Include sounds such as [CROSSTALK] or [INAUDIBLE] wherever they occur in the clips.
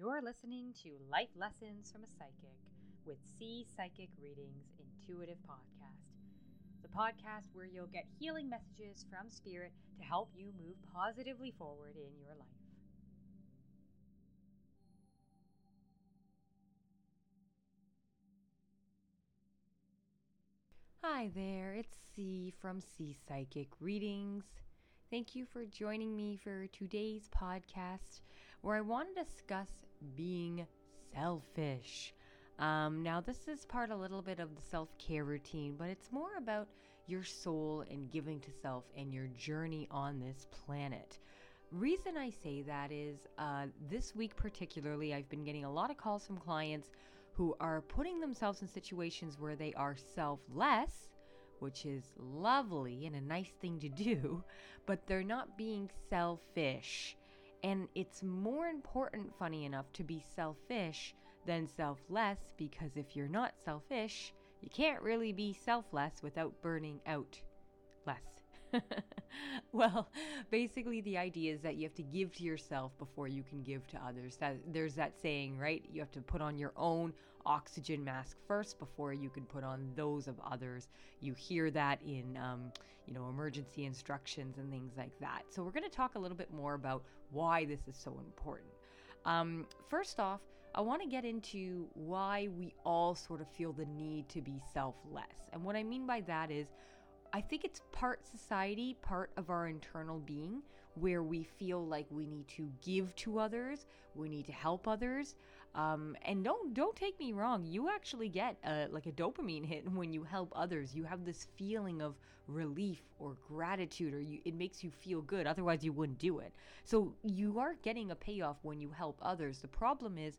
You're listening to Life Lessons from a Psychic with C Psychic Readings Intuitive Podcast, the podcast where you'll get healing messages from Spirit to help you move positively forward in your life. Hi there, it's C from C Psychic Readings. Thank you for joining me for today's podcast where I want to discuss being selfish. Um, now, this is part a little bit of the self care routine, but it's more about your soul and giving to self and your journey on this planet. Reason I say that is uh, this week, particularly, I've been getting a lot of calls from clients who are putting themselves in situations where they are selfless which is lovely and a nice thing to do, [LAUGHS] but they're not being selfish. And it's more important, funny enough, to be selfish than selfless because if you're not selfish, you can't really be selfless without burning out less. [LAUGHS] well, basically, the idea is that you have to give to yourself before you can give to others. That there's that saying, right? You have to put on your own oxygen mask first before you can put on those of others. You hear that in, um, you know, emergency instructions and things like that. So we're going to talk a little bit more about why this is so important. Um, first off, I want to get into why we all sort of feel the need to be selfless, and what I mean by that is I think it's part society, part of our internal being, where we feel like we need to give to others, we need to help others. Um, and don't don't take me wrong, you actually get a, like a dopamine hit [LAUGHS] when you help others. You have this feeling of relief or gratitude, or you, it makes you feel good. Otherwise, you wouldn't do it. So you are getting a payoff when you help others. The problem is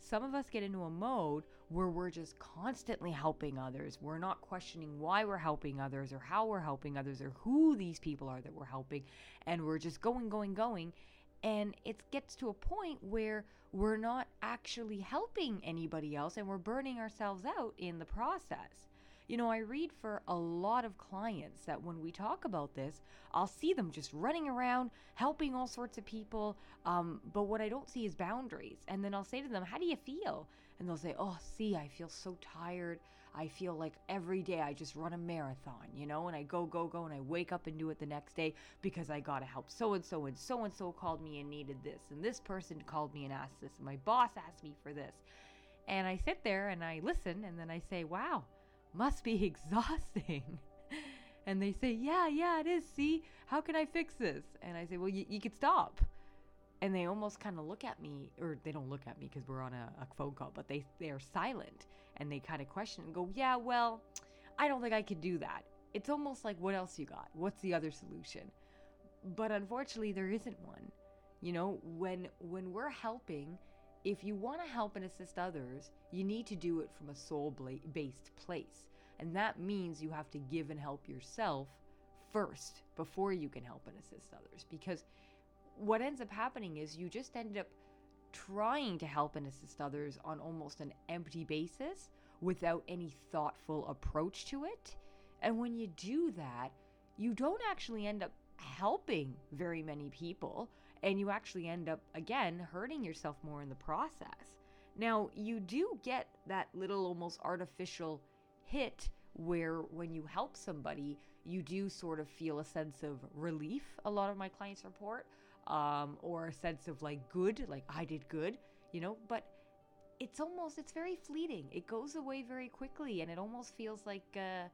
some of us get into a mode where we're just constantly helping others. We're not questioning why we're helping others or how we're helping others or who these people are that we're helping. And we're just going, going, going. And it gets to a point where we're not actually helping anybody else and we're burning ourselves out in the process. You know, I read for a lot of clients that when we talk about this, I'll see them just running around, helping all sorts of people. Um, but what I don't see is boundaries. And then I'll say to them, How do you feel? And they'll say, Oh, see, I feel so tired. I feel like every day I just run a marathon, you know, and I go, go, go, and I wake up and do it the next day because I got to help so and so, and so and so called me and needed this, and this person called me and asked this, and my boss asked me for this. And I sit there and I listen, and then I say, Wow must be [LAUGHS] exhausting. [LAUGHS] and they say, Yeah, yeah, it is. See, how can I fix this? And I say, Well, you, you could stop. And they almost kind of look at me, or they don't look at me because we're on a, a, phone call, but they, they are silent and they kind of question and go, Yeah, well, I don't think I could do that. It's almost like, What else you got? What's the other solution? But unfortunately, there isn't one. You know, when when we're helping if you want to help and assist others, you need to do it from a soul based place. And that means you have to give and help yourself first before you can help and assist others. Because what ends up happening is you just end up trying to help and assist others on almost an empty basis without any thoughtful approach to it. And when you do that, you don't actually end up helping very many people, and you actually end up, again, hurting yourself more in the process. Now, you do get that little almost artificial hit where when you help somebody, you do sort of feel a sense of relief, a lot of my clients report, um, or a sense of like good, like I did good, you know, but it's almost, it's very fleeting. It goes away very quickly, and it almost feels like, uh,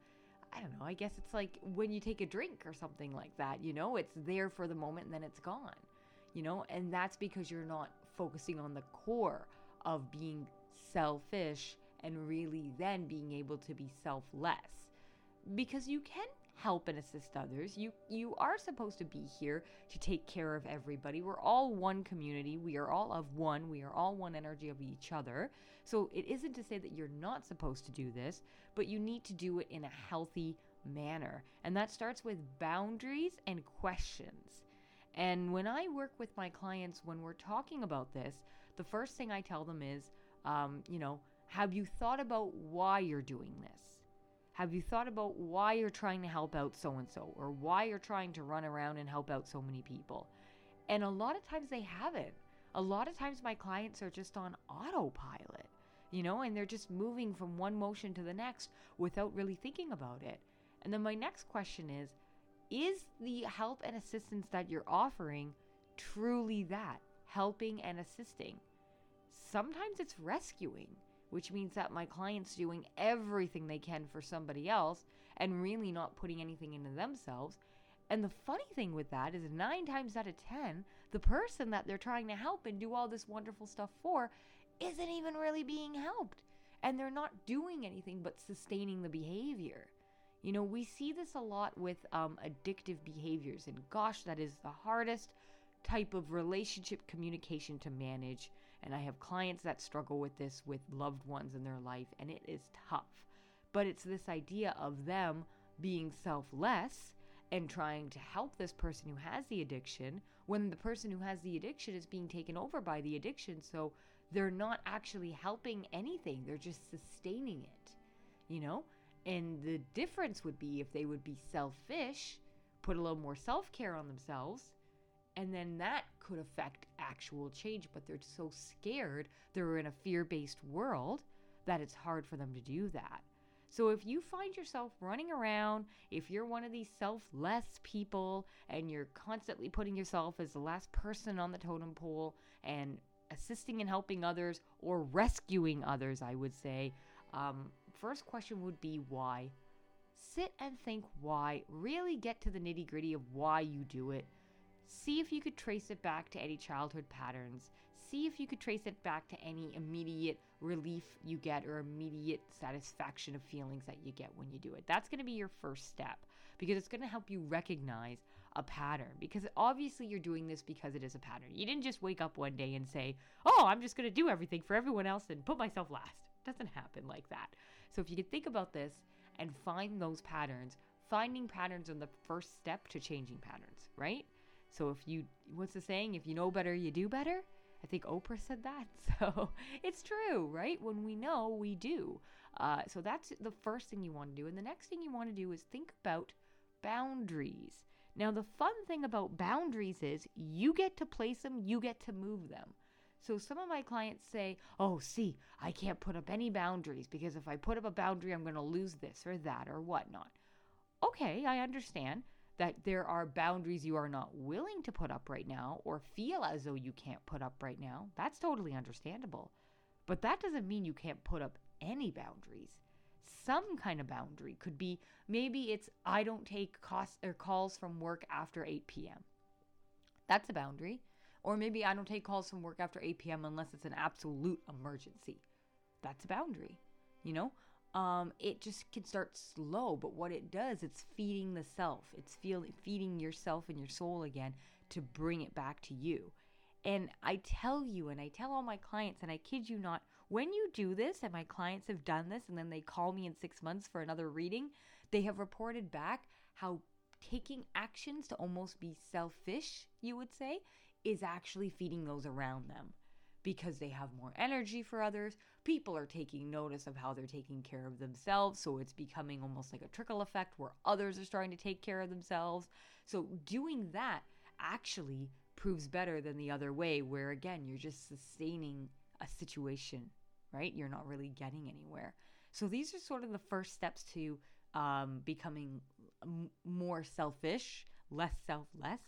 I don't know, I guess it's like when you take a drink or something like that, you know, it's there for the moment and then it's gone, you know, and that's because you're not focusing on the core of being selfish and really then being able to be selfless. Because you can help and assist others. You you are supposed to be here to take care of everybody. We're all one community. We are all of one. We are all one energy of each other. So it isn't to say that you're not supposed to do this, but you need to do it in a healthy manner. And that starts with boundaries and questions. And when I work with my clients, when we're talking about this, the first thing I tell them is, um, you know, have you thought about why you're doing this? Have you thought about why you're trying to help out so and so or why you're trying to run around and help out so many people? And a lot of times they haven't. A lot of times my clients are just on autopilot, you know, and they're just moving from one motion to the next without really thinking about it. And then my next question is Is the help and assistance that you're offering truly that? Helping and assisting. Sometimes it's rescuing, which means that my client's doing everything they can for somebody else and really not putting anything into themselves. And the funny thing with that is, nine times out of 10, the person that they're trying to help and do all this wonderful stuff for isn't even really being helped. And they're not doing anything but sustaining the behavior. You know, we see this a lot with um, addictive behaviors. And gosh, that is the hardest type of relationship communication to manage. And I have clients that struggle with this with loved ones in their life, and it is tough. But it's this idea of them being selfless and trying to help this person who has the addiction when the person who has the addiction is being taken over by the addiction. So they're not actually helping anything, they're just sustaining it, you know? And the difference would be if they would be selfish, put a little more self care on themselves, and then that could affect actual change. But they're so scared, they're in a fear based world that it's hard for them to do that. So if you find yourself running around, if you're one of these selfless people and you're constantly putting yourself as the last person on the totem pole and assisting and helping others or rescuing others, I would say, um, first question would be why? Sit and think why. Really get to the nitty gritty of why you do it. See if you could trace it back to any childhood patterns see if you could trace it back to any immediate relief you get or immediate satisfaction of feelings that you get when you do it. That's going to be your first step because it's going to help you recognize a pattern because obviously you're doing this because it is a pattern. You didn't just wake up one day and say, "Oh, I'm just going to do everything for everyone else and put myself last." It doesn't happen like that. So if you could think about this and find those patterns, finding patterns are the first step to changing patterns, right? So if you what's the saying? If you know better, you do better. I think Oprah said that. [LAUGHS] So it's true, right? When we know, we do. Uh, so that's the first thing you want to do. And the next thing you want to do is think about boundaries. Now, the fun thing about boundaries is you get to place them, you get to move them. So some of my clients say, Oh, see, I can't put up any boundaries because if I put up a boundary, I'm going to lose this or that or whatnot. Okay, I understand that there are boundaries you are not willing to put up right now or feel as though you can't put up right now. That's totally understandable. But that doesn't mean you can't put up any boundaries. Some kind of boundary could be maybe it's I don't take or calls from work after 8 p.m. That's a boundary. Or maybe I don't take calls from work after 8 p.m. unless it's an absolute emergency. That's a boundary. You know, um, it just can start slow. But what it does, it's feeding the self. It's feeling feeding yourself and your soul again to bring it back to you. And I tell you, and I tell all my clients, and I kid you not, when you do this, and my clients have done this, and then they call me in six months for another reading, they have reported back how taking actions to almost be selfish, you would say, is actually feeding those around them because they have more energy for others. People are taking notice of how they're taking care of themselves. So it's becoming almost like a trickle effect where others are starting to take care of themselves. So doing that actually proves better than the other way, where again, you're just sustaining a situation, right? You're not really getting anywhere. So these are sort of the first steps to um, becoming more selfish, less selfless.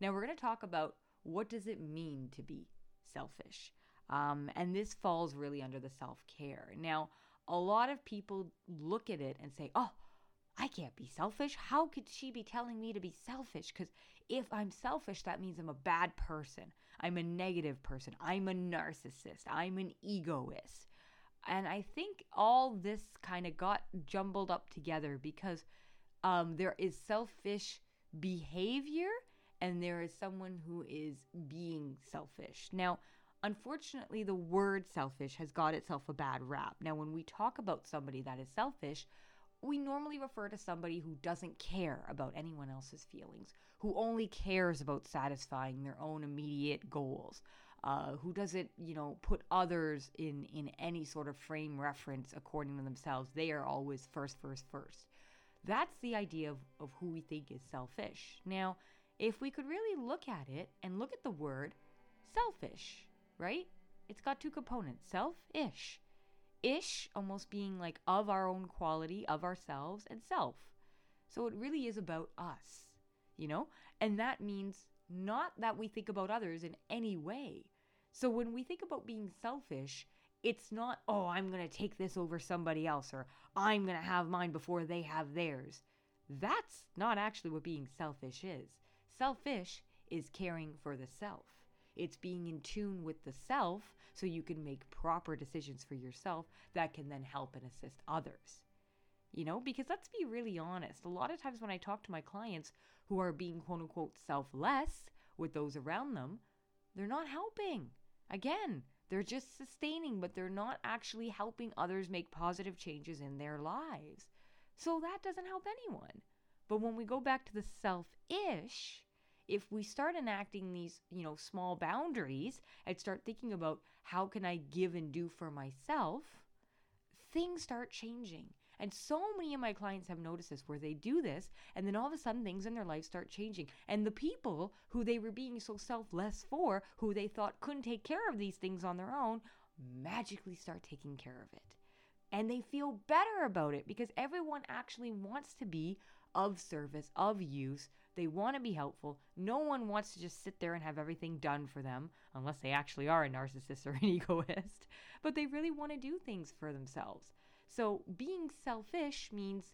Now we're going to talk about what does it mean to be selfish. Um, and this falls really under the self care. Now, a lot of people look at it and say, oh, I can't be selfish. How could she be telling me to be selfish? Because if I'm selfish, that means I'm a bad person. I'm a negative person. I'm a narcissist. I'm an egoist. And I think all this kind of got jumbled up together because um, there is selfish behavior and there is someone who is being selfish. Now, unfortunately, the word selfish has got itself a bad rap. Now, when we talk about somebody that is selfish, we normally refer to somebody who doesn't care about anyone else's feelings, who only cares about satisfying their own immediate goals, uh, who doesn't, you know, put others in in any sort of frame reference according to themselves. They are always first, first, first. That's the idea of, of who we think is selfish. Now, if we could really look at it and look at the word selfish, right? It's got two components self-ish. Ish almost being like of our own quality, of ourselves, and self. So it really is about us, you know? And that means not that we think about others in any way. So when we think about being selfish, it's not, oh, I'm going to take this over somebody else or I'm going to have mine before they have theirs. That's not actually what being selfish is. Selfish is caring for the self. It's being in tune with the self so you can make proper decisions for yourself that can then help and assist others. You know, because let's be really honest. A lot of times when I talk to my clients who are being quote unquote selfless with those around them, they're not helping. Again, they're just sustaining, but they're not actually helping others make positive changes in their lives. So that doesn't help anyone. But when we go back to the self ish, if we start enacting these, you know, small boundaries and start thinking about how can I give and do for myself, things start changing. And so many of my clients have noticed this where they do this, and then all of a sudden things in their life start changing. And the people who they were being so selfless for, who they thought couldn't take care of these things on their own, magically start taking care of it. And they feel better about it because everyone actually wants to be of service, of use. They want to be helpful. No one wants to just sit there and have everything done for them, unless they actually are a narcissist or an [LAUGHS] egoist. But they really want to do things for themselves. So being selfish means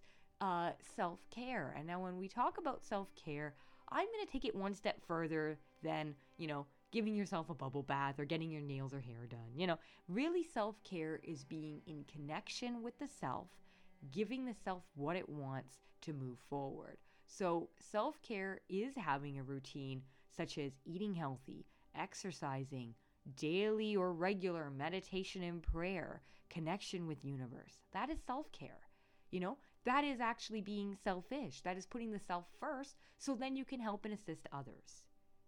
uh, self care. And now, when we talk about self care, I'm going to take it one step further than, you know, giving yourself a bubble bath or getting your nails or hair done. You know, really self care is being in connection with the self, giving the self what it wants to move forward. So, self care is having a routine such as eating healthy, exercising, daily or regular meditation and prayer, connection with universe. That is self-care. You know, that is actually being selfish. That is putting the self first so then you can help and assist others.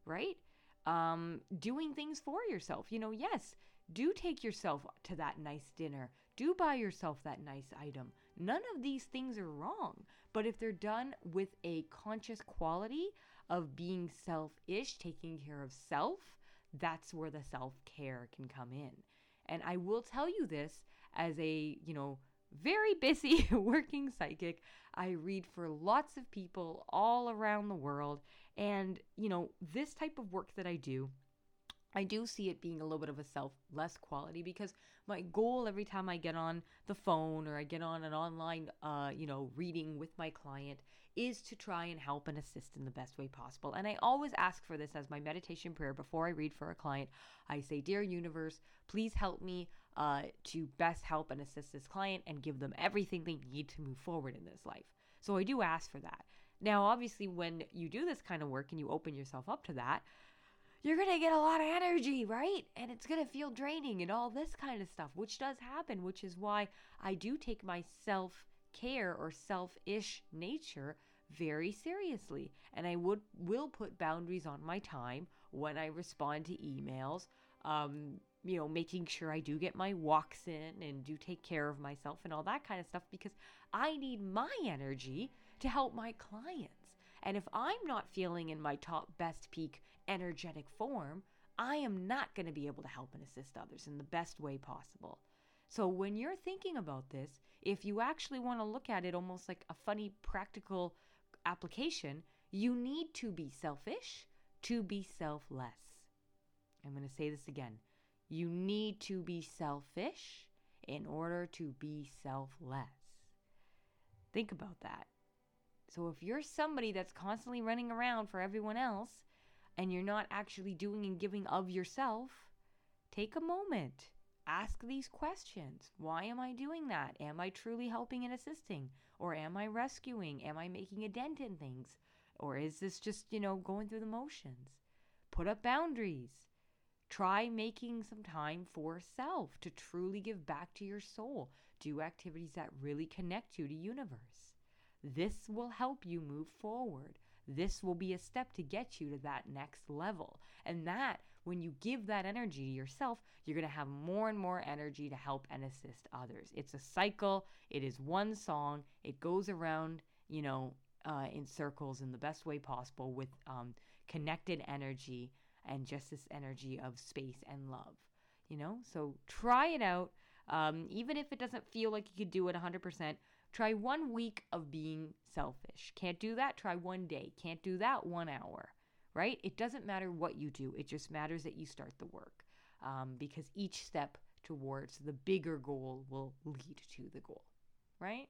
Right? Um doing things for yourself. You know, yes, do take yourself to that nice dinner. Do buy yourself that nice item. None of these things are wrong, but if they're done with a conscious quality of being selfish, taking care of self, that's where the self care can come in. And I will tell you this as a, you know, very busy [LAUGHS] working psychic. I read for lots of people all around the world. And, you know, this type of work that I do, I do see it being a little bit of a selfless quality because my goal every time I get on the phone or I get on an online, uh, you know, reading with my client is to try and help and assist in the best way possible. And I always ask for this as my meditation prayer before I read for a client. I say, Dear universe, please help me uh, to best help and assist this client and give them everything they need to move forward in this life. So I do ask for that. Now, obviously, when you do this kind of work and you open yourself up to that, you're going to get a lot of energy, right? And it's going to feel draining and all this kind of stuff, which does happen, which is why I do take my self care or self ish nature very seriously. And I would will put boundaries on my time when I respond to emails. Um, you know, making sure I do get my walks in and do take care of myself and all that kind of stuff because I need my energy to help my clients. And if I'm not feeling in my top best peak energetic form, I am not going to be able to help and assist others in the best way possible. So when you're thinking about this, if you actually want to look at it almost like a funny practical application, you need to be selfish to be selfless. I'm going to say this again. You need to be selfish in order to be selfless. Think about that. So if you're somebody that's constantly running around for everyone else and you're not actually doing and giving of yourself, take a moment. Ask these questions. Why am I doing that? Am I truly helping and assisting? Or am I rescuing? Am I making a dent in things? Or is this just, you know, going through the motions? Put up boundaries. Try making some time for self to truly give back to your soul. Do activities that really connect you to universe. This will help you move forward. This will be a step to get you to that next level. And that, when you give that energy to yourself, you're going to have more and more energy to help and assist others. It's a cycle, it is one song, it goes around, you know, uh, in circles in the best way possible with um, connected energy and just this energy of space and love. You know, so try it out. Um, even if it doesn't feel like you could do it 100%, try one week of being selfish. Can't do that? Try one day. Can't do that? One hour, right? It doesn't matter what you do, it just matters that you start the work um, because each step towards the bigger goal will lead to the goal, right?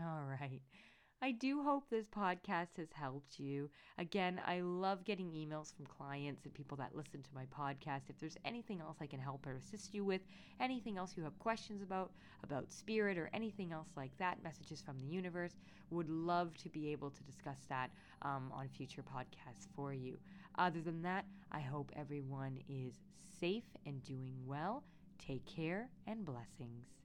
All right. I do hope this podcast has helped you. Again, I love getting emails from clients and people that listen to my podcast. If there's anything else I can help or assist you with, anything else you have questions about, about spirit or anything else like that, messages from the universe, would love to be able to discuss that um, on future podcasts for you. Other than that, I hope everyone is safe and doing well. Take care and blessings.